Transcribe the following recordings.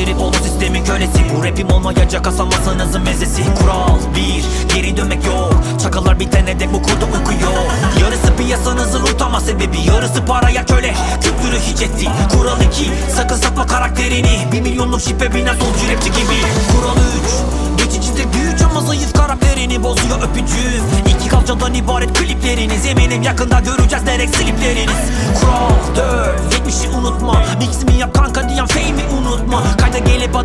Bitirip olma sistemin kölesi. Bu rapim olmayacak asamazsanızın mezesi. Kural bir Geri dönmek yok. Çakallar bitene dek bu kurdu uyku yok Yarısı piyasanızın utama sebebi. Yarısı paraya köle. Kültürü hiç etti. Kural iki Sakın satma karakterini. Bir milyonluk şipe binen solcu rapçi gibi. Kural üç Geçicide güç ama zayıf karakterini bozuyor öpücüğüm İki kalçadan ibaret klipleriniz. Eminim yakında göreceğiz direkt slipleriniz. Kural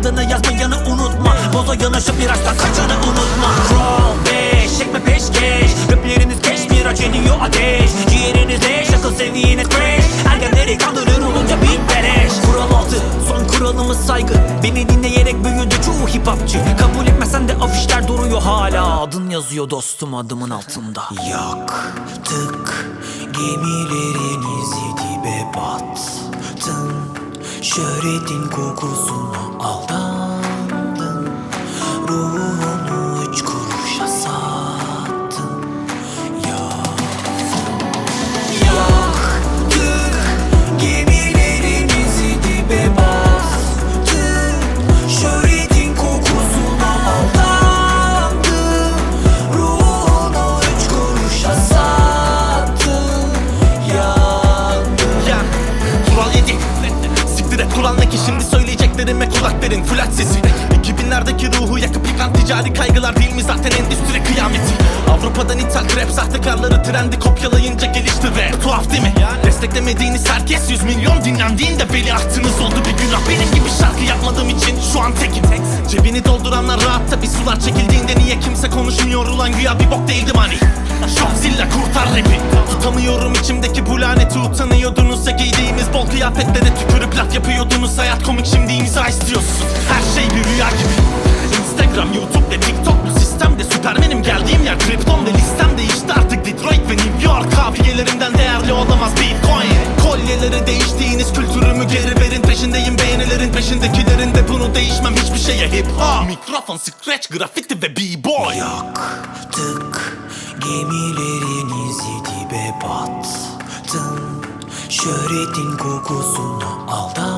adını yazmayanı unutma. Boza yanaşıp virajdan kaçanı unutma. Kural 5 çekme peşkeş Rapleriniz keş miraç ediyor ateş. Ciğerinizde şakıl seviyeniz crash Ergenleri kandırır olunca bir beleş Kural 6 son kuralımız saygı. Beni dinleyerek büyüdü çoğu hip Kabul etmesen de afişler duruyor hala. Adın yazıyor dostum adımın altında. Yaktık gemilerinizi dibe battın Şöhretin kokusuna aldandın Ruhunu üç kuruşa sattın. Yaktık gemilerinizi dibe bastık Şöhretin kokusuna aldandım Ruhunu üç kuruşa sattın. Yandım Ya Kural 7 Siktir et kural ne ki söyleyeceklerime kulak verin Flat sesi 2000'lerdeki ruhu yakıp yıkan ticari kaygılar değil mi zaten endüstri kıyameti Avrupa'dan ithal rap sahtekarları trendi kopyalayınca gelişti rap Tuhaf değil mi? Desteklemediğiniz herkes 100 milyon dinlendiğinde veliahtınız oldu bir günah. Benim gibi şarkı yapmadığım için şu an tekim Cebini dolduranlar rahatta bir sular çekildiğinde niye kimse konuşmuyor? Ulan güya bir bok değildim hani. Şok zilla kurtar rapi. Tutamıyorum içimdeki bu laneti. Utanıyordunuz ya giydiğimiz bol kıyafetlere tükürüp laf yapıyordunuz. Hayat komik şimdi imza istiyorsun. Her şey bir rüya gibi. Instagram, YouTube ve TikTok bu sistemde Süpermenim. Geldiğim yer kripton ve Peşindeyim beğenilerin peşindekilerin de bunu değişmem hiçbir şeye. Hip hop. Mikrofon, scratch, grafiti ve b-boy. Yaktık gemilerinizi dibe battın. Şöhretin kokusuna aldan